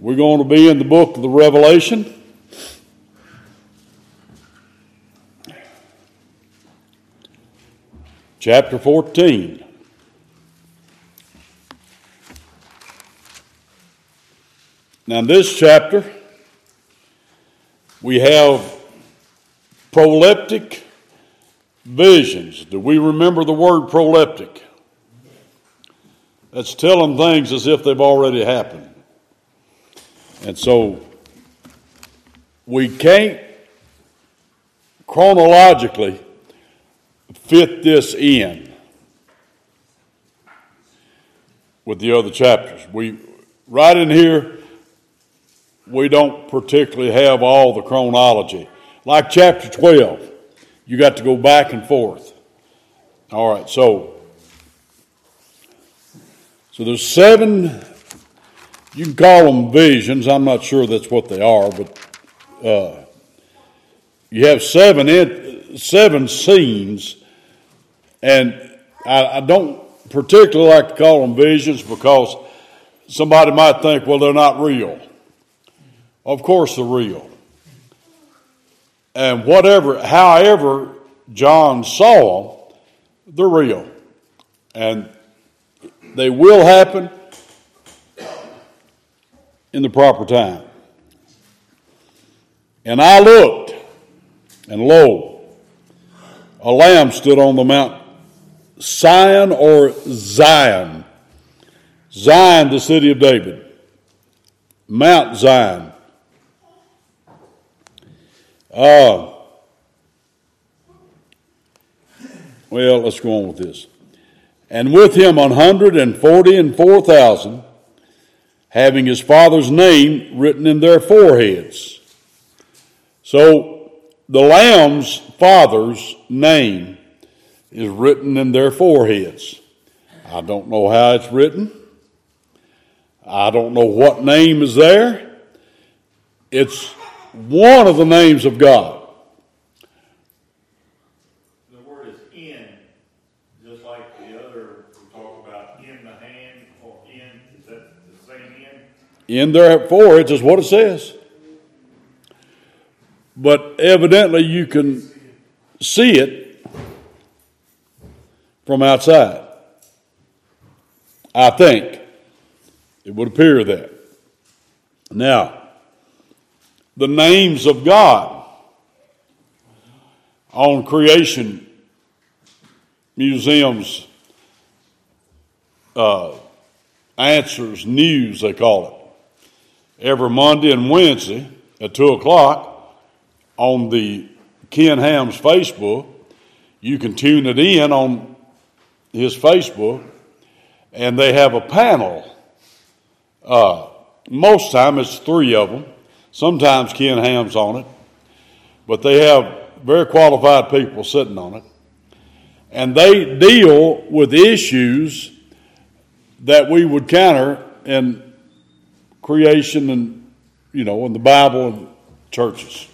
We're going to be in the book of the Revelation. Chapter 14. Now, in this chapter, we have proleptic visions. Do we remember the word proleptic? That's telling things as if they've already happened. And so we can't chronologically fit this in with the other chapters. We right in here we don't particularly have all the chronology. Like chapter 12, you got to go back and forth. All right, so so there's seven you can call them visions. I'm not sure that's what they are, but uh, you have seven in, seven scenes, and I, I don't particularly like to call them visions because somebody might think, well, they're not real. Of course, they're real. And whatever, however, John saw them, they're real. And they will happen in the proper time. And I looked, and lo, a lamb stood on the mount Sion or Zion. Zion, the city of David. Mount Zion. Uh, well, let's go on with this. And with him, an hundred and forty and four thousand having his father's name written in their foreheads. So the lamb's father's name is written in their foreheads. I don't know how it's written. I don't know what name is there. It's one of the names of God. In their foreheads is what it says. But evidently, you can see it from outside. I think it would appear that. Now, the names of God on creation museums, uh, answers, news, they call it every Monday and Wednesday at 2 o'clock on the Ken Ham's Facebook. You can tune it in on his Facebook, and they have a panel. Uh, most time it's three of them. Sometimes Ken Ham's on it, but they have very qualified people sitting on it. And they deal with issues that we would counter in creation and, you know, in the Bible and churches.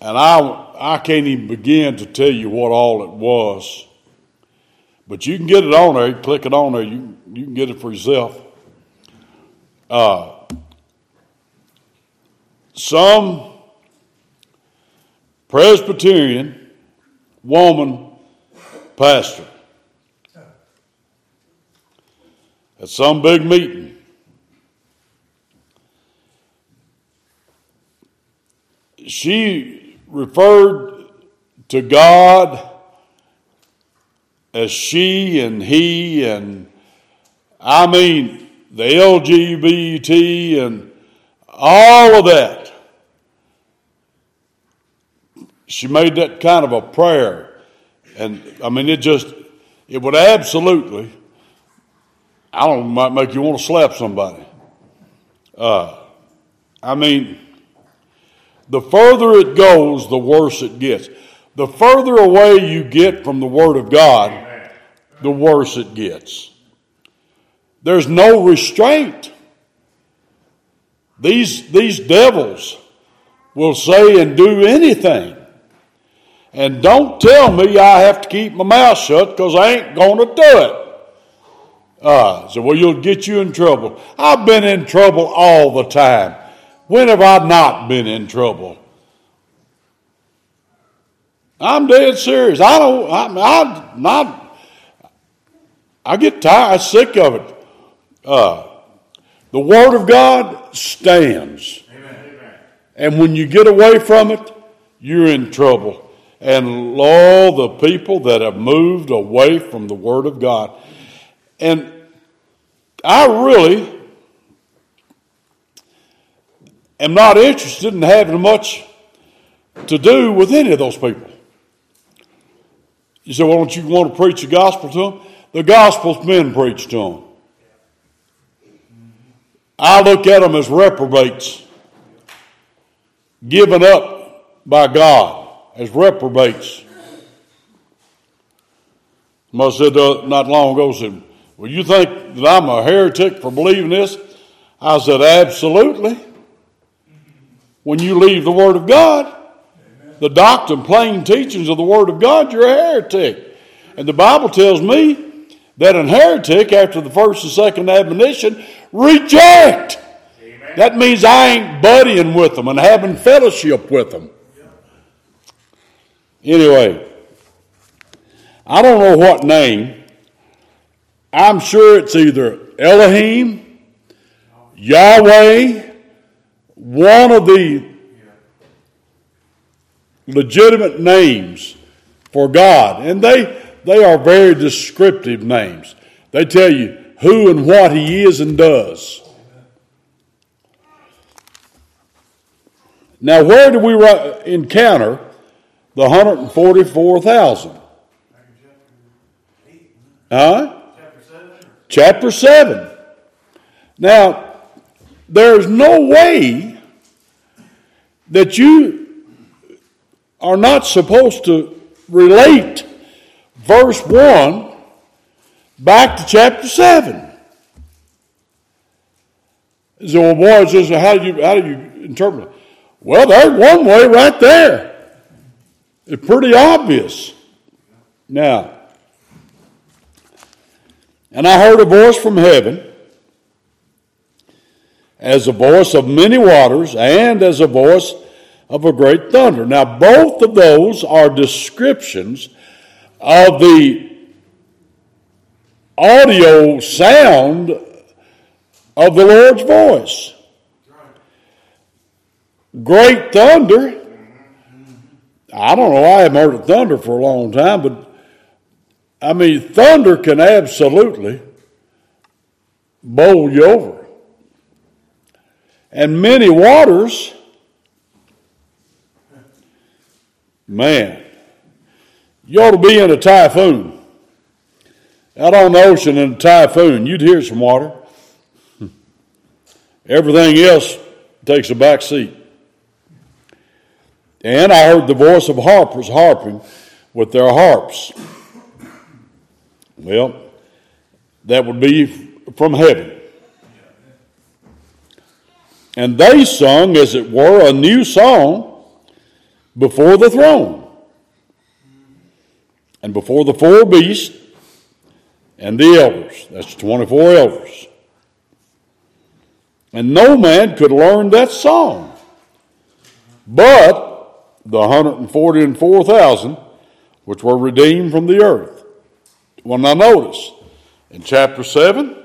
And I, I can't even begin to tell you what all it was. But you can get it on there. Click it on there. You, you can get it for yourself. Uh, some Presbyterian woman pastor at some big meeting she referred to God as she and he, and I mean the LGBT and all of that. She made that kind of a prayer. And I mean, it just, it would absolutely, I don't know, might make you want to slap somebody. Uh, I mean, the further it goes, the worse it gets. The further away you get from the Word of God, the worse it gets. There's no restraint. These, these devils will say and do anything. And don't tell me I have to keep my mouth shut because I ain't going to do it. Uh, so, well, you'll get you in trouble. I've been in trouble all the time. When have I not been in trouble? I'm dead serious. I don't, I, I not, I get tired, sick of it. Uh, the Word of God stands. Amen. And when you get away from it, you're in trouble. And all the people that have moved away from the Word of God. And I really am not interested in having much to do with any of those people. You say, well, don't you want to preach the gospel to them? The gospel's been preached to them. I look at them as reprobates, given up by God as reprobates. Must said uh, not long ago, said, Well, you think that I'm a heretic for believing this? I said, Absolutely. When you leave the Word of God, the doctrine, plain teachings of the Word of God, you're a heretic. And the Bible tells me that an heretic, after the first and second admonition, reject. Amen. That means I ain't buddying with them and having fellowship with them. Anyway, I don't know what name. I'm sure it's either Elohim, Yahweh, one of the legitimate names for God. And they, they are very descriptive names. They tell you who and what He is and does. Now, where do we encounter the 144,000? Huh? Chapter 7. Chapter 7. Now, there's no way that you are not supposed to relate verse 1 back to chapter 7. So, well, boy, says, how do you how do you interpret it? Well, there's one way right there. It's pretty obvious. Now, and I heard a voice from heaven, as a voice of many waters, and as a voice of a great thunder. Now, both of those are descriptions of the audio sound of the Lord's voice. Great thunder. I don't know. I haven't heard of thunder for a long time, but I mean, thunder can absolutely bowl you over. And many waters, man, you ought to be in a typhoon. Out on the ocean in a typhoon, you'd hear some water. Hmm. Everything else takes a back seat. And I heard the voice of harpers harping with their harps. Well, that would be from heaven. And they sung, as it were, a new song before the throne and before the four beasts and the elders. That's 24 elders. And no man could learn that song but the 144,000 which were redeemed from the earth. Well, now notice in chapter 7,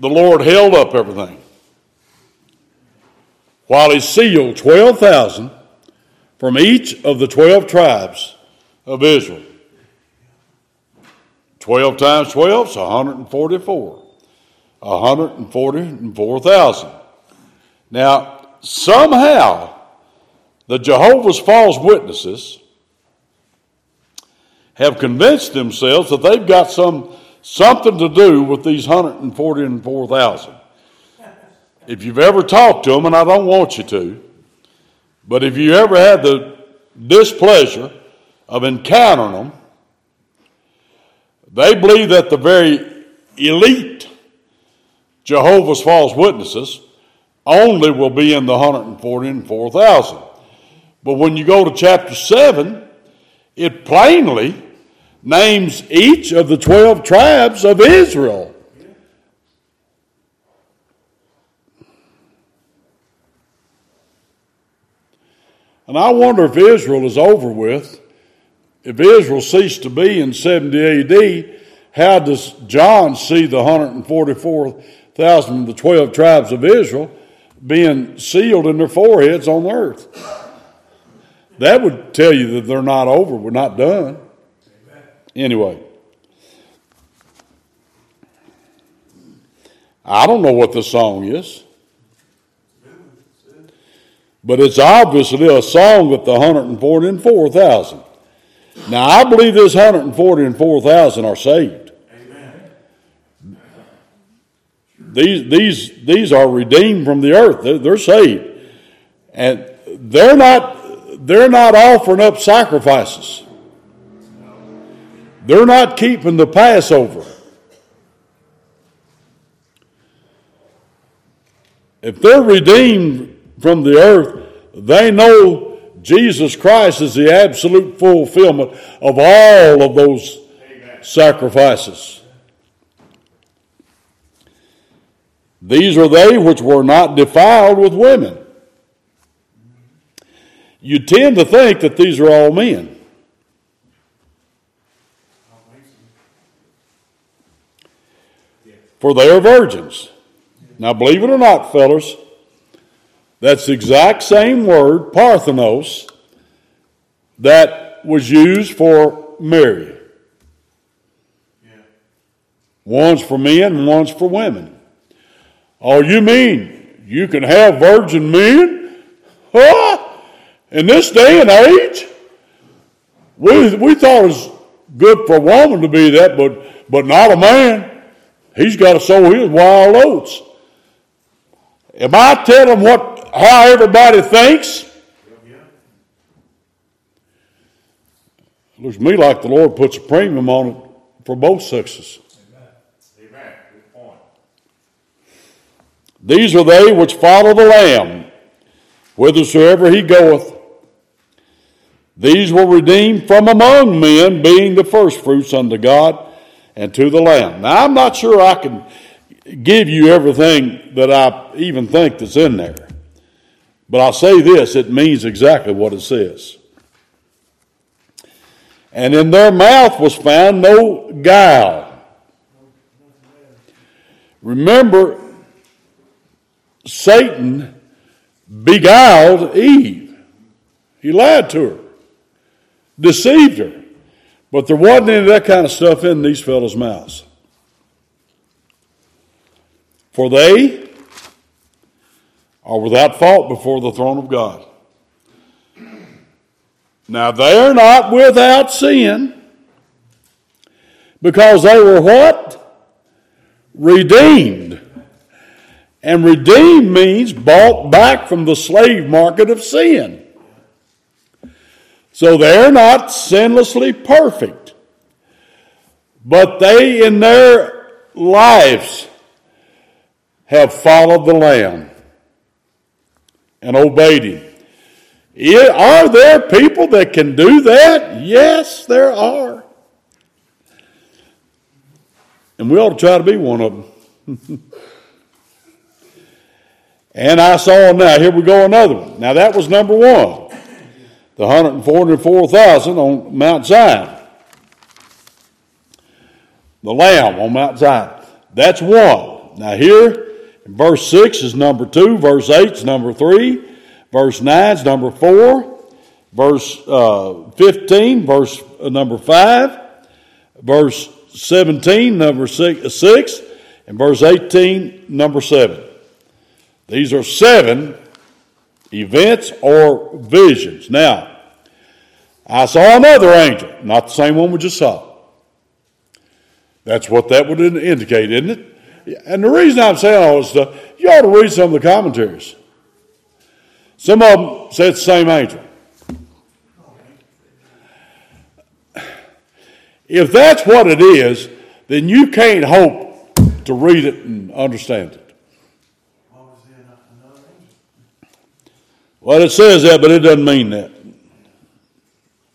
the Lord held up everything while he sealed 12,000 from each of the 12 tribes of Israel. 12 times 12 is 144. 144,000. Now, somehow, the Jehovah's false witnesses have convinced themselves that they've got some something to do with these 144,000. If you've ever talked to them, and I don't want you to, but if you ever had the displeasure of encountering them, they believe that the very elite Jehovah's false witnesses only will be in the 144,000. But when you go to chapter 7, it plainly names each of the 12 tribes of Israel. And I wonder if Israel is over with. If Israel ceased to be in 70 AD, how does John see the 144,000 of the 12 tribes of Israel being sealed in their foreheads on the earth? That would tell you that they're not over, we're not done. Anyway. I don't know what the song is. But it's obviously a song with the 144,000. Now, I believe this 144,000 are saved. These, these, these are redeemed from the earth. They're, they're saved. And they're not, they're not offering up sacrifices. They're not keeping the Passover. If they're redeemed from the earth, they know Jesus Christ is the absolute fulfillment of all of those Amen. sacrifices. These are they which were not defiled with women. You tend to think that these are all men. For they are virgins. Now, believe it or not, fellas, that's the exact same word, parthenos, that was used for Mary. Yeah. One's for men, one's for women. Oh, you mean you can have virgin men? Huh? In this day and age? We, we thought it was good for a woman to be that, but, but not a man. He's got to sow his wild oats. Am I telling what how everybody thinks. Looks to me like the Lord puts a premium on it for both sexes. Amen. Point. These are they which follow the Lamb, whithersoever he goeth. These were redeemed from among men, being the firstfruits unto God and to the Lamb. Now, I'm not sure I can give you everything that I even think that's in there. But I'll say this it means exactly what it says. And in their mouth was found no guile. Remember, Satan beguiled Eve. He lied to her, deceived her. But there wasn't any of that kind of stuff in these fellows' mouths. For they are without fault before the throne of God. Now they're not without sin because they were what? Redeemed. And redeemed means bought back from the slave market of sin. So they're not sinlessly perfect. But they, in their lives, have followed the Lamb and obeyed him. Are there people that can do that? Yes, there are. And we ought to try to be one of them. and I saw now, here we go, another one. Now that was number one the 144,000 on Mount Zion. The Lamb on Mount Zion. That's one. Now here, Verse 6 is number 2, verse 8 is number 3, verse 9 is number 4, verse uh, 15, verse uh, number 5, verse 17, number six, 6, and verse 18, number 7. These are seven events or visions. Now, I saw another angel, not the same one we just saw. That's what that would indicate, isn't it? And the reason I'm saying all this stuff, you ought to read some of the commentaries. Some of them say it's the same angel. If that's what it is, then you can't hope to read it and understand it. Well, it says that, but it doesn't mean that.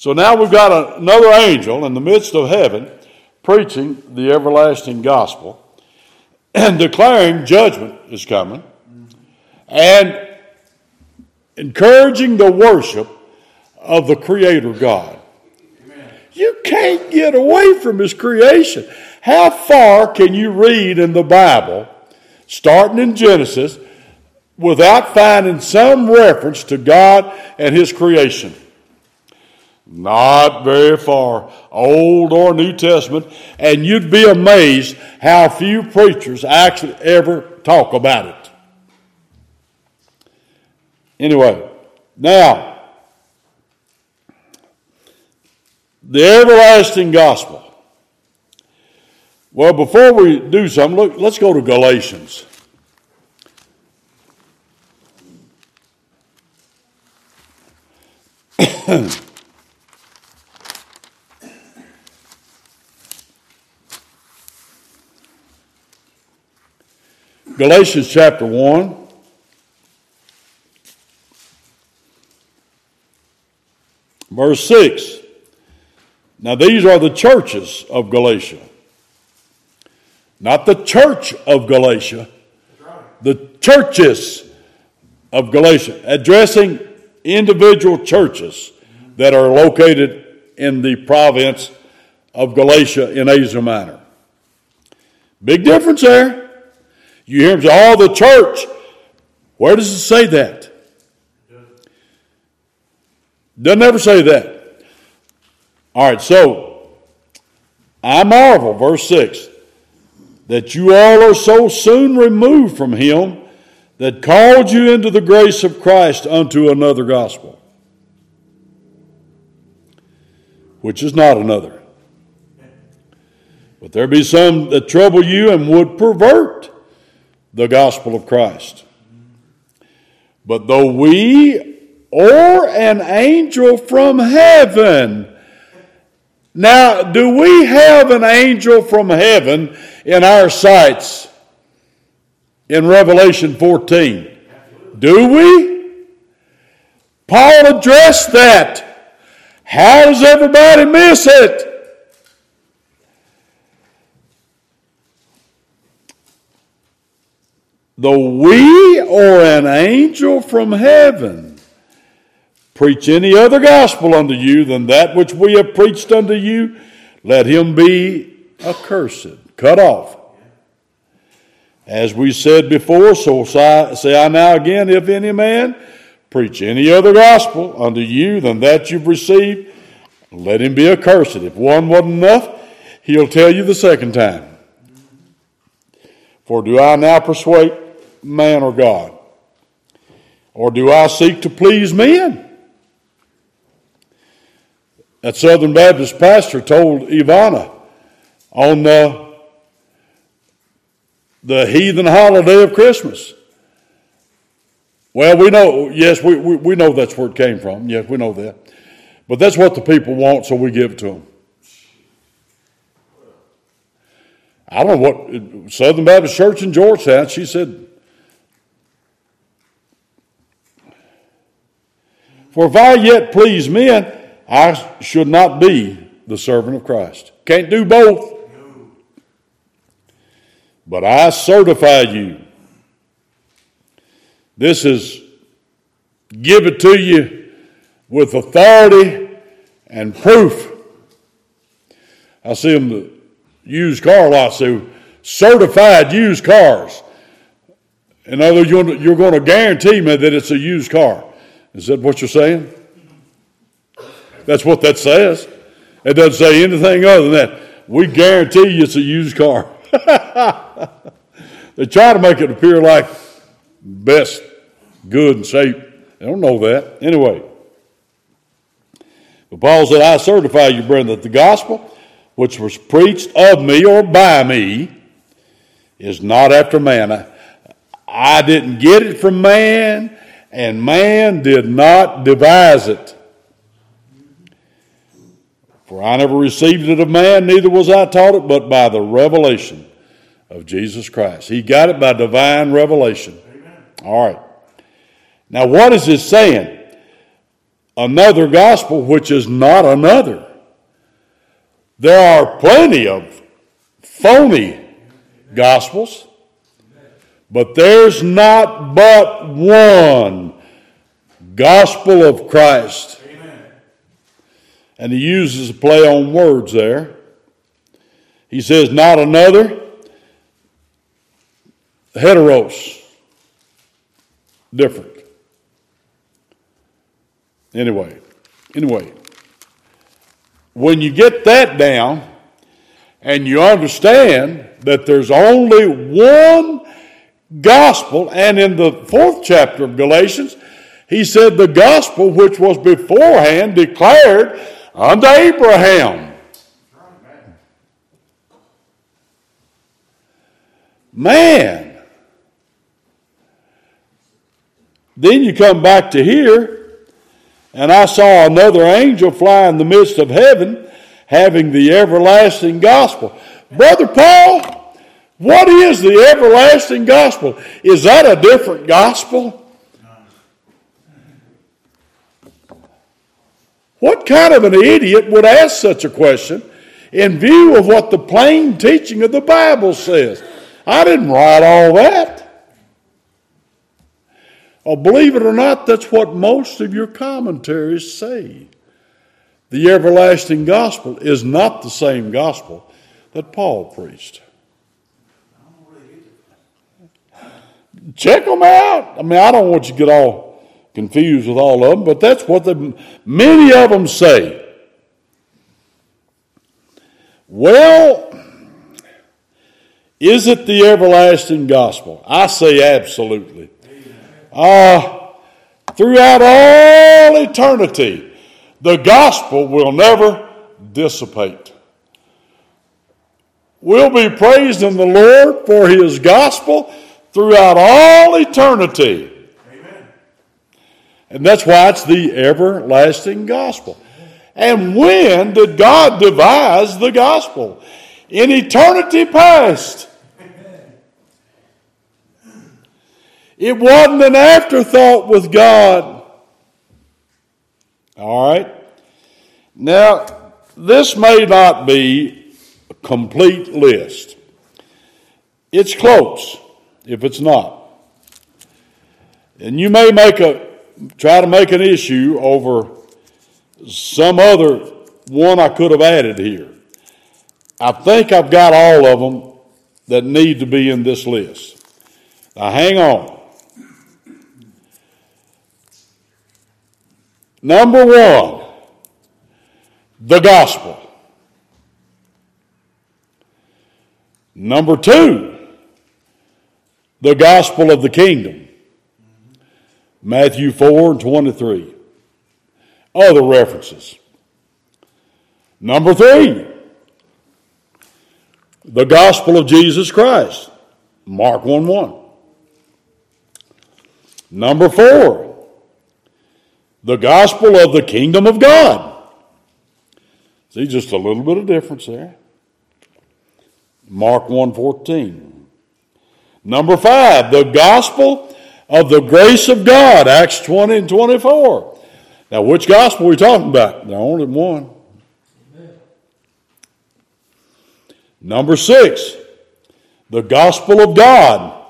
So now we've got another angel in the midst of heaven preaching the everlasting gospel and declaring judgment is coming and encouraging the worship of the Creator God. You can't get away from His creation. How far can you read in the Bible, starting in Genesis, without finding some reference to God and His creation? Not very far, Old or New Testament, and you'd be amazed how few preachers actually ever talk about it. Anyway, now, the everlasting gospel. Well, before we do something, look, let's go to Galatians. Galatians chapter 1. Verse 6. Now, these are the churches of Galatia. Not the church of Galatia, the churches of Galatia, addressing individual churches that are located in the province of Galatia in Asia Minor. Big difference there. You hear him say, all the church. Where does it say that? Doesn't ever say that. All right, so I marvel, verse 6, that you all are so soon removed from him that called you into the grace of Christ unto another gospel, which is not another. But there be some that trouble you and would pervert the gospel of Christ. But though we or an angel from heaven, now, do we have an angel from heaven in our sights in Revelation 14? Do we? Paul addressed that. How does everybody miss it? Though we or an angel from heaven preach any other gospel unto you than that which we have preached unto you, let him be accursed, cut off. As we said before, so say I now again, if any man preach any other gospel unto you than that you've received, let him be accursed. If one wasn't enough, he'll tell you the second time. For do I now persuade man or God? Or do I seek to please men? That Southern Baptist pastor told Ivana on the, the heathen holiday of Christmas. Well, we know, yes, we, we, we know that's where it came from. Yes, we know that. But that's what the people want, so we give it to them. I don't know what Southern Baptist Church in Georgetown, she said, For if I yet please men, I should not be the servant of Christ. Can't do both. But I certify you. This is give it to you with authority and proof. I see them the used car lots, who certified used cars. In other words, you're going to guarantee me that it's a used car. Is that what you're saying? That's what that says. It doesn't say anything other than that. We guarantee you it's a used car. they try to make it appear like best, good, and safe. They don't know that. Anyway. But Paul said, I certify you, brethren, that the gospel which was preached of me or by me, is not after man. I didn't get it from man, and man did not devise it. For I never received it of man, neither was I taught it, but by the revelation of Jesus Christ. He got it by divine revelation. Amen. All right. Now, what is it saying? Another gospel, which is not another. There are plenty of phony gospels, but there's not but one gospel of Christ. And he uses a play on words there. He says, not another, heteros, different. Anyway, anyway, when you get that down and you understand that there's only one gospel, and in the fourth chapter of Galatians, he said the gospel which was beforehand declared unto Abraham. Man. Then you come back to here and I saw another angel fly in the midst of heaven, having the everlasting gospel. Brother Paul, what is the everlasting gospel? Is that a different gospel? What kind of an idiot would ask such a question in view of what the plain teaching of the Bible says? I didn't write all that. Oh, believe it or not, that's what most of your commentaries say. The everlasting gospel is not the same gospel that Paul preached. Check them out. I mean, I don't want you to get all confused with all of them, but that's what the, many of them say. Well, is it the everlasting gospel? I say absolutely uh, throughout all eternity, the gospel will never dissipate. We'll be praised in the Lord for his gospel throughout all eternity. Amen. And that's why it's the everlasting gospel. And when did God devise the gospel? In eternity past. It wasn't an afterthought with God. All right? Now, this may not be a complete list. It's close if it's not. And you may make a try to make an issue over some other one I could have added here. I think I've got all of them that need to be in this list. Now hang on. Number one, the gospel. Number two, the gospel of the kingdom. Matthew 4 and 23. Other references. Number three, the gospel of Jesus Christ. Mark 1 1. Number four, the gospel of the kingdom of God. See, just a little bit of difference there. Mark 1.14. Number five, the gospel of the grace of God, Acts 20 and 24. Now, which gospel are we talking about? There's only one. Number six, the gospel of God,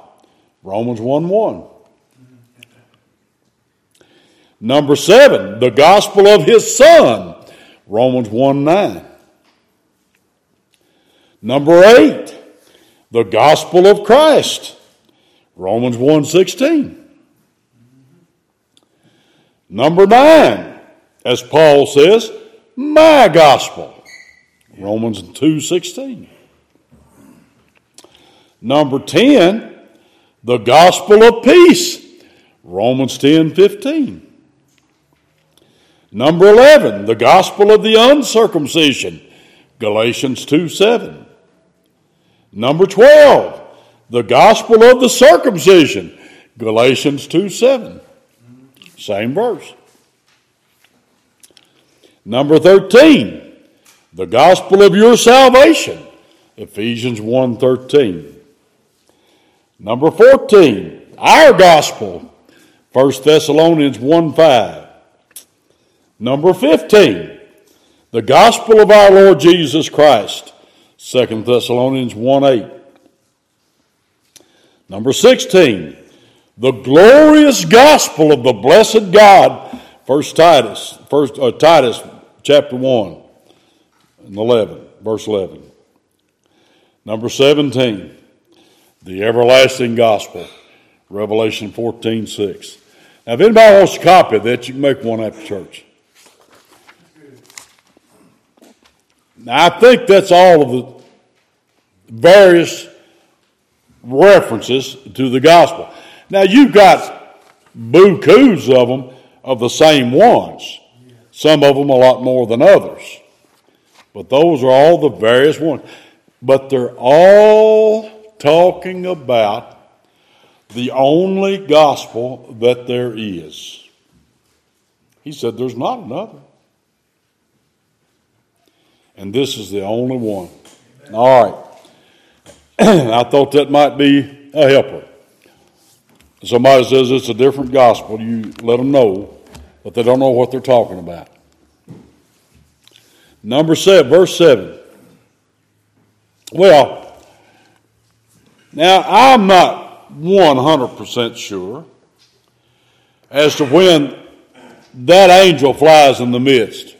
Romans 1 1. Number seven, the gospel of his son, Romans 1 9. Number eight, the gospel of Christ, Romans 1 16. Number nine, as Paul says, my gospel, Romans 2:16. Number 10, the gospel of peace, Romans 10:15. Number 11, the gospel of the uncircumcision, Galatians 2 7. Number 12, the gospel of the circumcision, Galatians 2 7. Same verse. Number 13, the gospel of your salvation, Ephesians 1 13. Number 14, our gospel, 1 Thessalonians 1 5. Number 15, the gospel of our Lord Jesus Christ, 2 Thessalonians 1 8. Number 16, the glorious gospel of the blessed God, First Titus, First uh, Titus chapter 1 and 11, verse 11. Number 17, the everlasting gospel, Revelation 14 6. Now, if anybody wants a copy of that, you can make one after church. Now, I think that's all of the various references to the gospel. Now, you've got bukus of them of the same ones, some of them a lot more than others. But those are all the various ones. But they're all talking about the only gospel that there is. He said there's not another. And this is the only one. All right. I thought that might be a helper. Somebody says it's a different gospel, you let them know, but they don't know what they're talking about. Number seven, verse seven. Well, now I'm not 100% sure as to when that angel flies in the midst.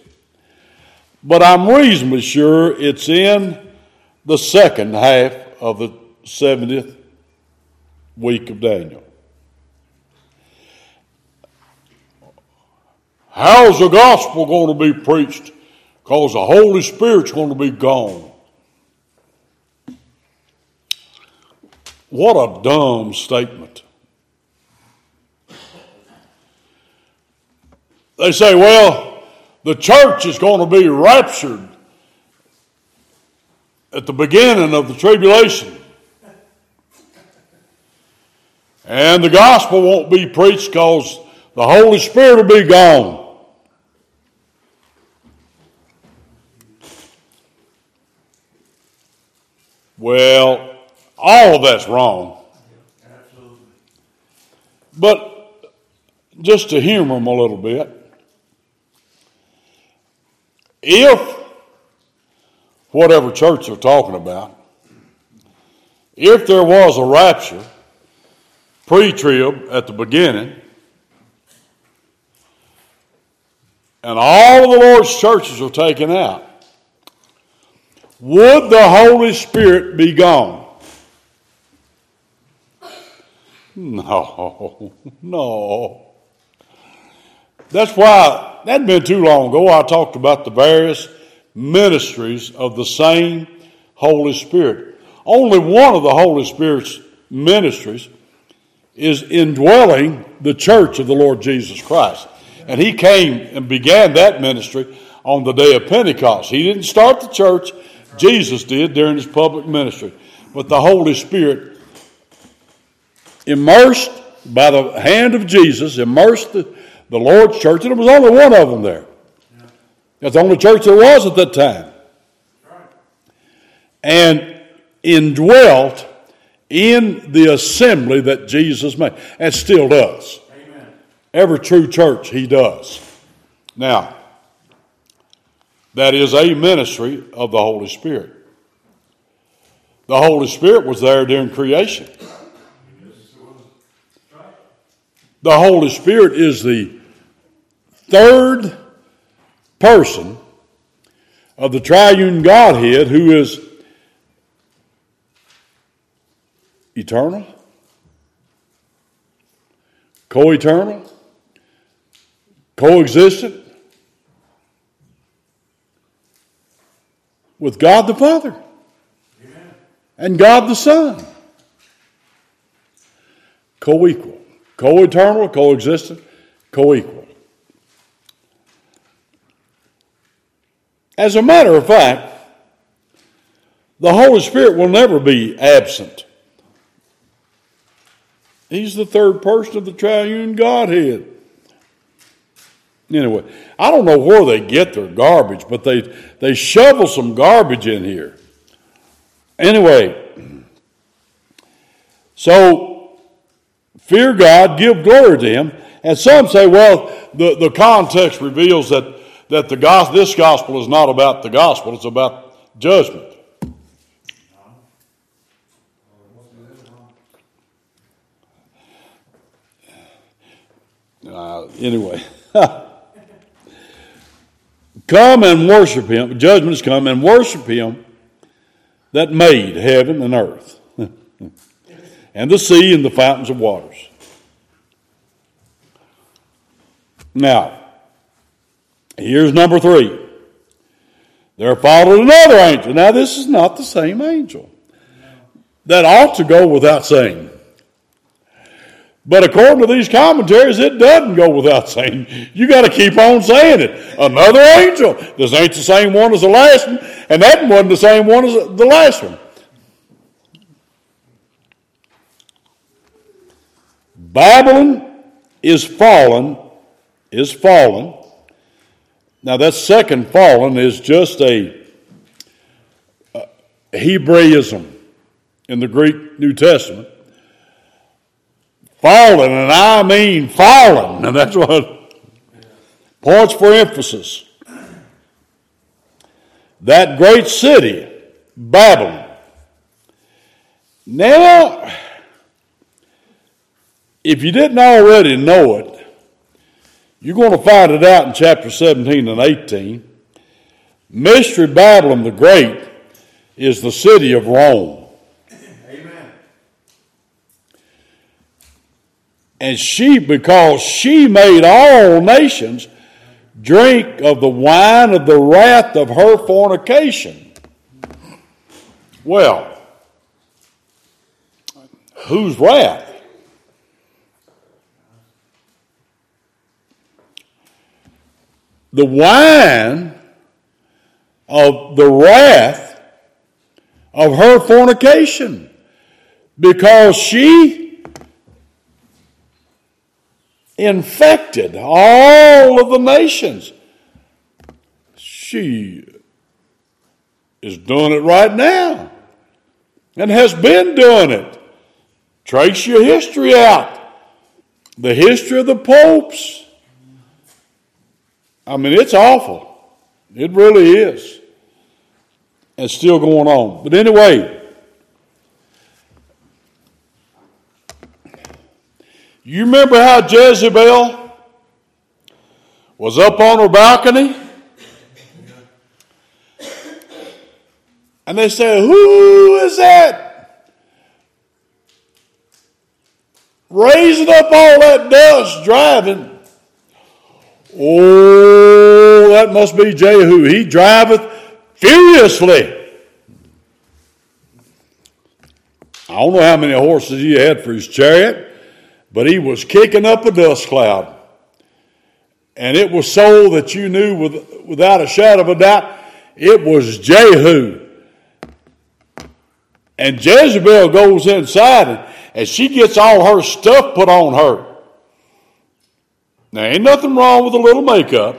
But I'm reasonably sure it's in the second half of the 70th week of Daniel. How's the gospel going to be preached? Because the Holy Spirit's going to be gone. What a dumb statement. They say, well, the church is going to be raptured at the beginning of the tribulation. And the gospel won't be preached because the Holy Spirit will be gone. Well, all of that's wrong. But just to humor them a little bit, if whatever church they're talking about, if there was a rapture, pre trib at the beginning, and all of the Lord's churches are taken out, would the Holy Spirit be gone? No, no. That's why, that had been too long ago, I talked about the various ministries of the same Holy Spirit. Only one of the Holy Spirit's ministries is indwelling the church of the Lord Jesus Christ. And he came and began that ministry on the day of Pentecost. He didn't start the church, Jesus did during his public ministry. But the Holy Spirit immersed by the hand of Jesus, immersed the, the Lord's church, and there was only one of them there. That's the only church there was at that time. And indwelt in the assembly that Jesus made, and still does. Amen. Every true church, he does. Now, that is a ministry of the Holy Spirit. The Holy Spirit was there during creation. The Holy Spirit is the third person of the triune Godhead who is eternal, co eternal, coexistent with God the Father Amen. and God the Son. Co equal, co eternal, co existent, co equal. As a matter of fact, The Holy Spirit will never be absent. He's the third person of the triune Godhead. Anyway, I don't know where they get their garbage, but they, they shovel some garbage in here. Anyway, so fear God, give glory to Him. And some say, well, the, the context reveals that, that the gospel, this gospel is not about the gospel, it's about judgment. Uh, anyway. come and worship him. Judgment is come and worship him that made heaven and earth, and the sea and the fountains of waters. Now, here's number three. There followed another angel. Now, this is not the same angel. That ought to go without saying. But according to these commentaries, it doesn't go without saying. You got to keep on saying it. Another angel. This ain't the same one as the last one, and that wasn't the same one as the last one. Babylon is fallen, is fallen. Now, that second fallen is just a, Hebraism in the Greek New Testament. Fallen, and I mean fallen. And that's what points for emphasis. That great city, Babylon. Now, if you didn't already know it, you're going to find it out in chapter 17 and 18. Mystery Babylon the Great is the city of Rome. Amen. And she, because she made all nations drink of the wine of the wrath of her fornication. Well, whose wrath? The wine of the wrath of her fornication because she infected all of the nations. She is doing it right now and has been doing it. Trace your history out. The history of the popes I mean, it's awful. It really is. It's still going on. But anyway, you remember how Jezebel was up on her balcony? And they said, Who is that? Raising up all that dust, driving. Oh, that must be Jehu. He driveth furiously. I don't know how many horses he had for his chariot, but he was kicking up a dust cloud. And it was so that you knew with, without a shadow of a doubt it was Jehu. And Jezebel goes inside and, and she gets all her stuff put on her. Now, ain't nothing wrong with a little makeup.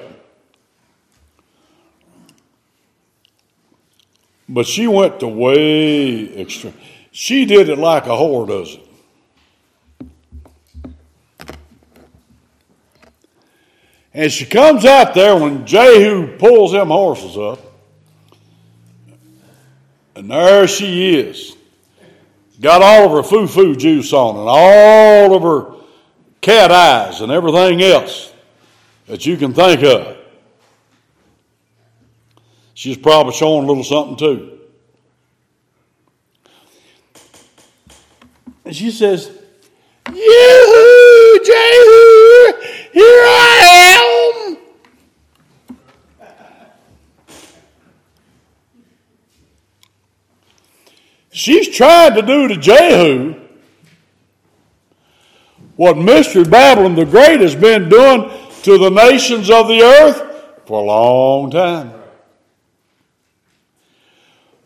But she went to way extreme. She did it like a whore does it. And she comes out there when Jehu pulls them horses up. And there she is. Got all of her foo foo juice on and all of her cat eyes and everything else that you can think of. She's probably showing a little something too. And she says, Yoo-hoo, Jehu, here I am. She's trying to do to Jehu what Mystery Babylon the Great has been doing to the nations of the earth for a long time.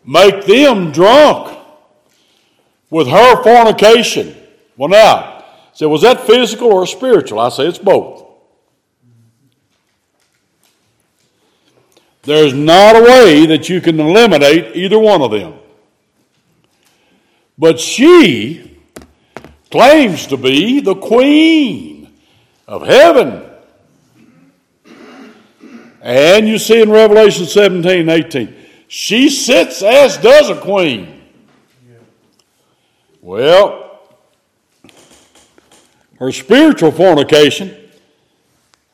make them drunk with her fornication. Well, now, so was that physical or spiritual? I say it's both. There's not a way that you can eliminate either one of them. But she claims to be the queen of heaven. And you see in Revelation 17 18, she sits as does a queen. Well, her spiritual fornication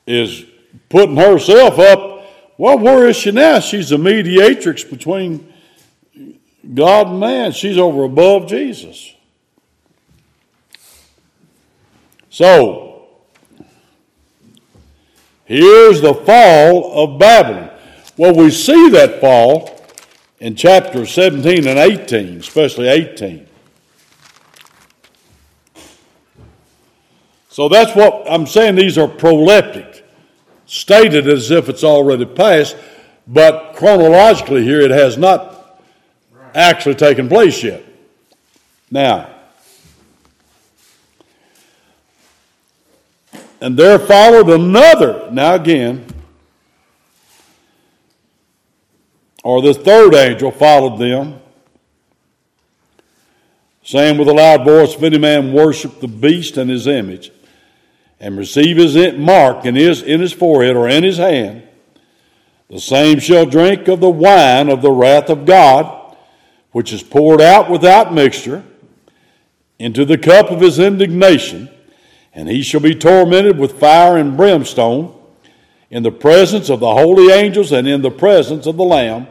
is putting herself up. Well, where is she now? She's a mediatrix between God and man. She's over above Jesus. So, here's the fall of Babylon. Well, we see that fall in chapter 17 and 18, especially 18. So that's what I'm saying. These are proleptic, stated as if it's already passed, but chronologically here it has not actually taken place yet. Now, and there followed another. Now again, or the third angel followed them, saying with a loud voice, If any man worship the beast and his image, and receive his mark in his, in his forehead or in his hand, the same shall drink of the wine of the wrath of God, which is poured out without mixture into the cup of his indignation, and he shall be tormented with fire and brimstone in the presence of the holy angels and in the presence of the Lamb.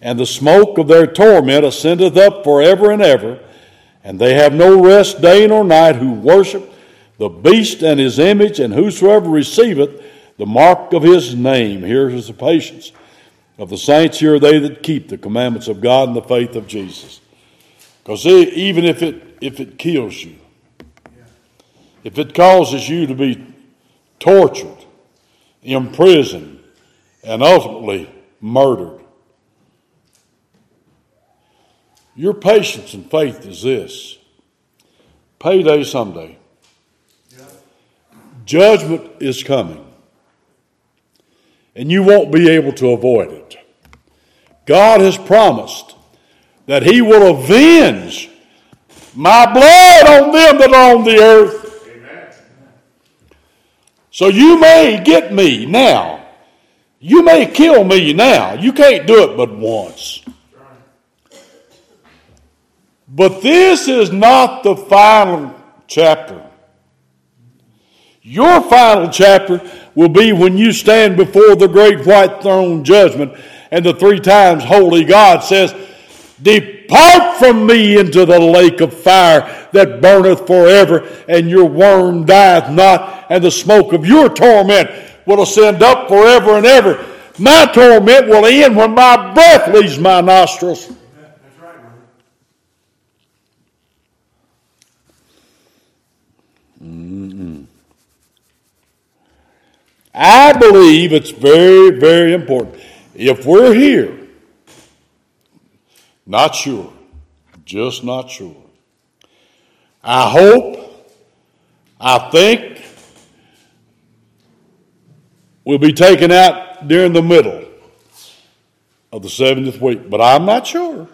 And the smoke of their torment ascendeth up forever and ever, and they have no rest day nor night who worship the beast and his image, and whosoever receiveth the mark of his name. Here is the patience of the saints. Here are they that keep the commandments of God and the faith of Jesus. Because even if it, if it kills you, if it causes you to be tortured, imprisoned, and ultimately murdered, your patience and faith is this payday someday. Judgment is coming, and you won't be able to avoid it. God has promised that He will avenge my blood on them that are on the earth. So you may get me now. You may kill me now. You can't do it but once. But this is not the final chapter. Your final chapter will be when you stand before the great white throne judgment, and the three times holy God says, Depart from me into the lake of fire that burneth forever, and your worm dieth not, and the smoke of your torment will ascend up forever and ever. My torment will end when my breath leaves my nostrils. Mm-hmm. I believe it's very, very important. If we're here, not sure, just not sure. I hope, I think we'll be taken out during the middle of the 70th week, but I'm not sure.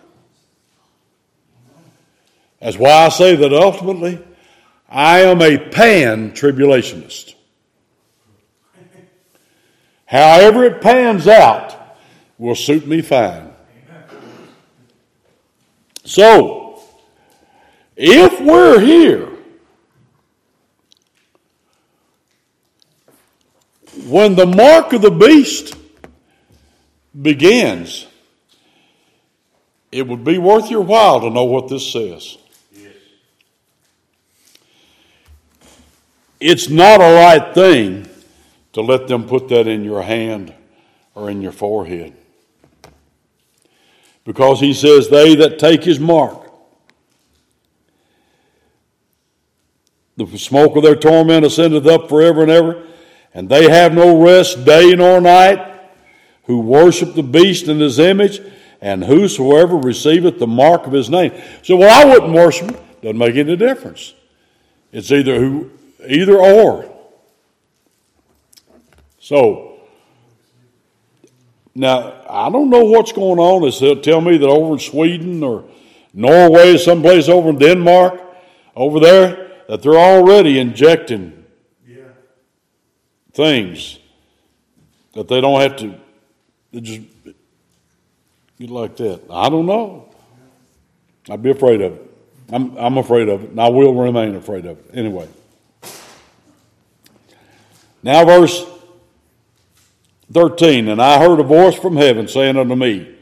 That's why I say that ultimately I am a pan tribulationist. However, it pans out will suit me fine. So, if we're here, when the mark of the beast begins, it would be worth your while to know what this says. Yes. It's not a right thing to let them put that in your hand or in your forehead. Because he says, They that take his mark, the smoke of their torment ascendeth up forever and ever, and they have no rest day nor night, who worship the beast and his image, and whosoever receiveth the mark of his name. So, well, I wouldn't worship him. Doesn't make any difference. It's either who, either or. So, now I don't know what's going on. Is they'll tell me that over in Sweden or Norway, someplace over in Denmark, over there, that they're already injecting Yeah. things that they don't have to. They just get like that. I don't know. I'd be afraid of it. I'm, I'm afraid of it, and I will remain afraid of it. Anyway. Now, verse 13. And I heard a voice from heaven saying unto me,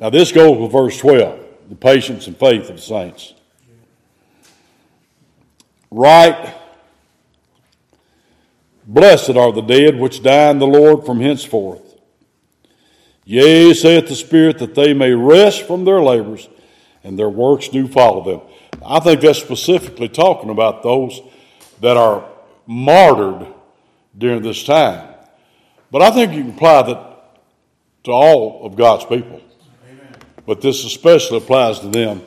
Now, this goes with verse 12, the patience and faith of the saints. Right. Blessed are the dead which die in the Lord from henceforth. Yea, saith the Spirit, that they may rest from their labors, and their works do follow them. I think that's specifically talking about those that are martyred during this time. But I think you can apply that to all of God's people. But this especially applies to them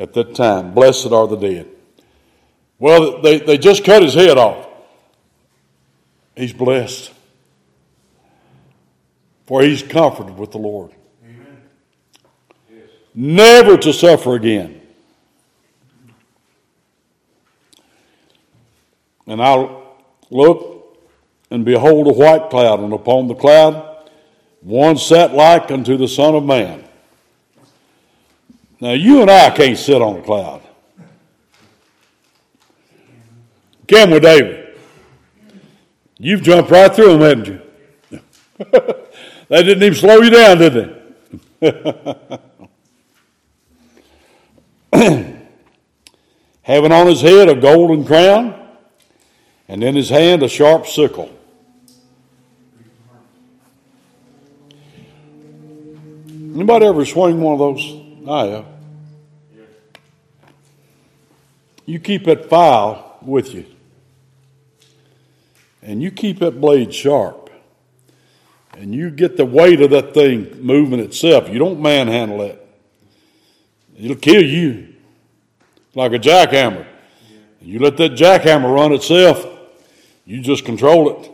at that time. Blessed are the dead. Well, they, they just cut his head off. He's blessed. For he's comforted with the Lord. Amen. Never to suffer again. And I looked, and behold, a white cloud, and upon the cloud one sat like unto the Son of Man. Now, you and I can't sit on a cloud. Can we, David? You've jumped right through them, haven't you? they didn't even slow you down, did they? Having on his head a golden crown, and in his hand a sharp sickle. Anybody ever swing one of those? I have. You keep that file with you. And you keep that blade sharp. And you get the weight of that thing moving itself. You don't manhandle it. It'll kill you. Like a jackhammer. You let that jackhammer run itself. You just control it.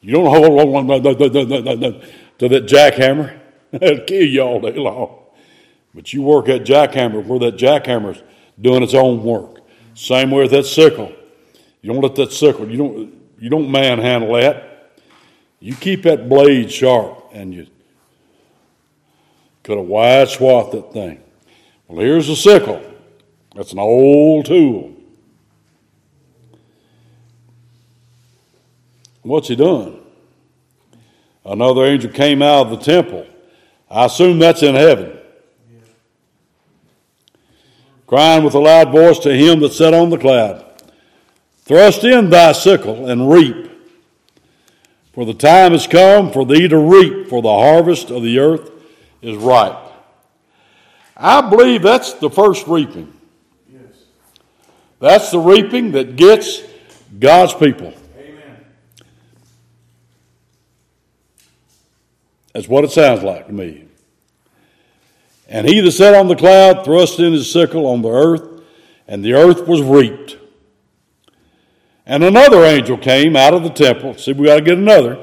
You don't hold on to that jackhammer. It'll kill you all day long. But you work that jackhammer where that jackhammer's doing its own work. Same way with that sickle. You don't let that sickle, you don't, you don't manhandle that. You keep that blade sharp and you cut a wide swath that thing. Well, here's a sickle. That's an old tool. What's he done? Another angel came out of the temple. I assume that's in heaven. Crying with a loud voice to him that sat on the cloud Thrust in thy sickle and reap, for the time has come for thee to reap, for the harvest of the earth is ripe. I believe that's the first reaping. Yes. That's the reaping that gets God's people. That's what it sounds like to me. And he that sat on the cloud thrust in his sickle on the earth, and the earth was reaped. And another angel came out of the temple. See, we got to get another.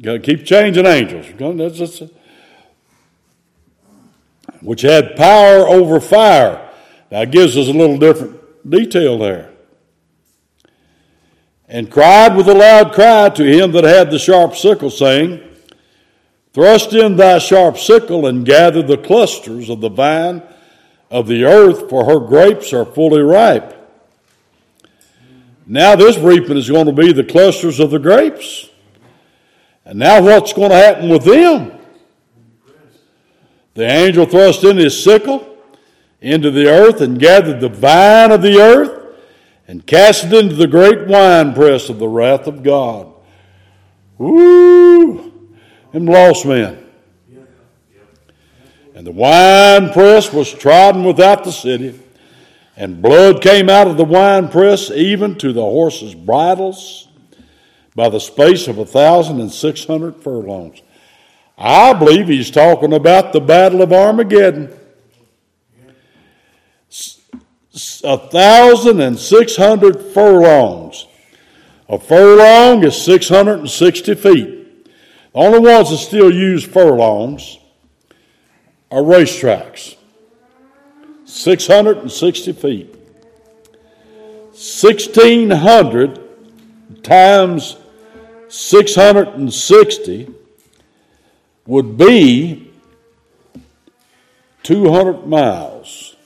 Got to keep changing angels. That's which had power over fire. Now, it gives us a little different detail there. And cried with a loud cry to him that had the sharp sickle, saying, Thrust in thy sharp sickle and gather the clusters of the vine of the earth, for her grapes are fully ripe. Now, this reaping is going to be the clusters of the grapes. And now, what's going to happen with them? The angel thrust in his sickle into the earth and gathered the vine of the earth and cast it into the great winepress of the wrath of God. Woo! Them lost men. And the winepress was trodden without the city, and blood came out of the winepress even to the horses' bridles by the space of a thousand and six hundred furlongs. I believe he's talking about the Battle of Armageddon. A thousand and six hundred furlongs. A furlong is 660 feet. The only ones that still use furlongs are racetracks. 660 feet. 1600 times 660 would be 200 miles.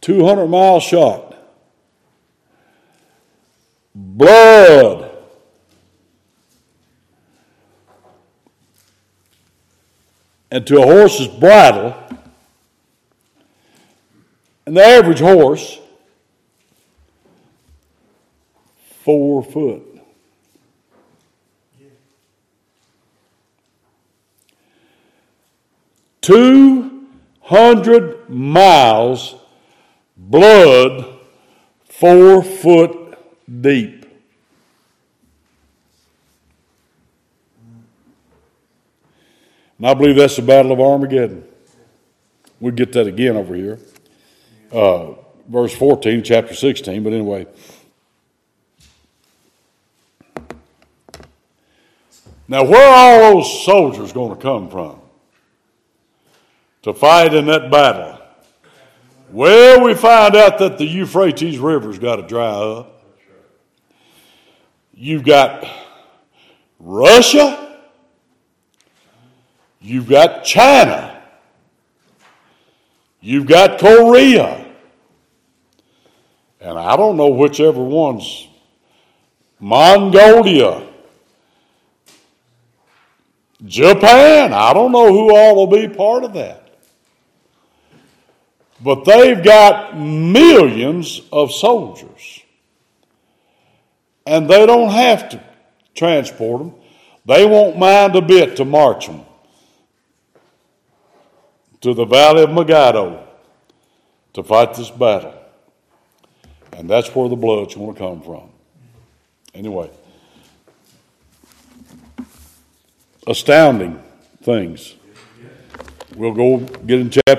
Two hundred mile shot. Blood. And to a horse's bridle, and the average horse, four foot. Two hundred miles blood four foot deep. And I believe that's the Battle of Armageddon. We'll get that again over here. Uh, verse 14, chapter 16, but anyway. Now, where are all those soldiers going to come from to fight in that battle? Well, we find out that the Euphrates River's got to dry up. You've got Russia. You've got China. You've got Korea. And I don't know whichever one's Mongolia. Japan. I don't know who all will be part of that. But they've got millions of soldiers. And they don't have to transport them. They won't mind a bit to march them to the valley of Megiddo to fight this battle. And that's where the blood's going to come from. Anyway, astounding things. We'll go get in chapter.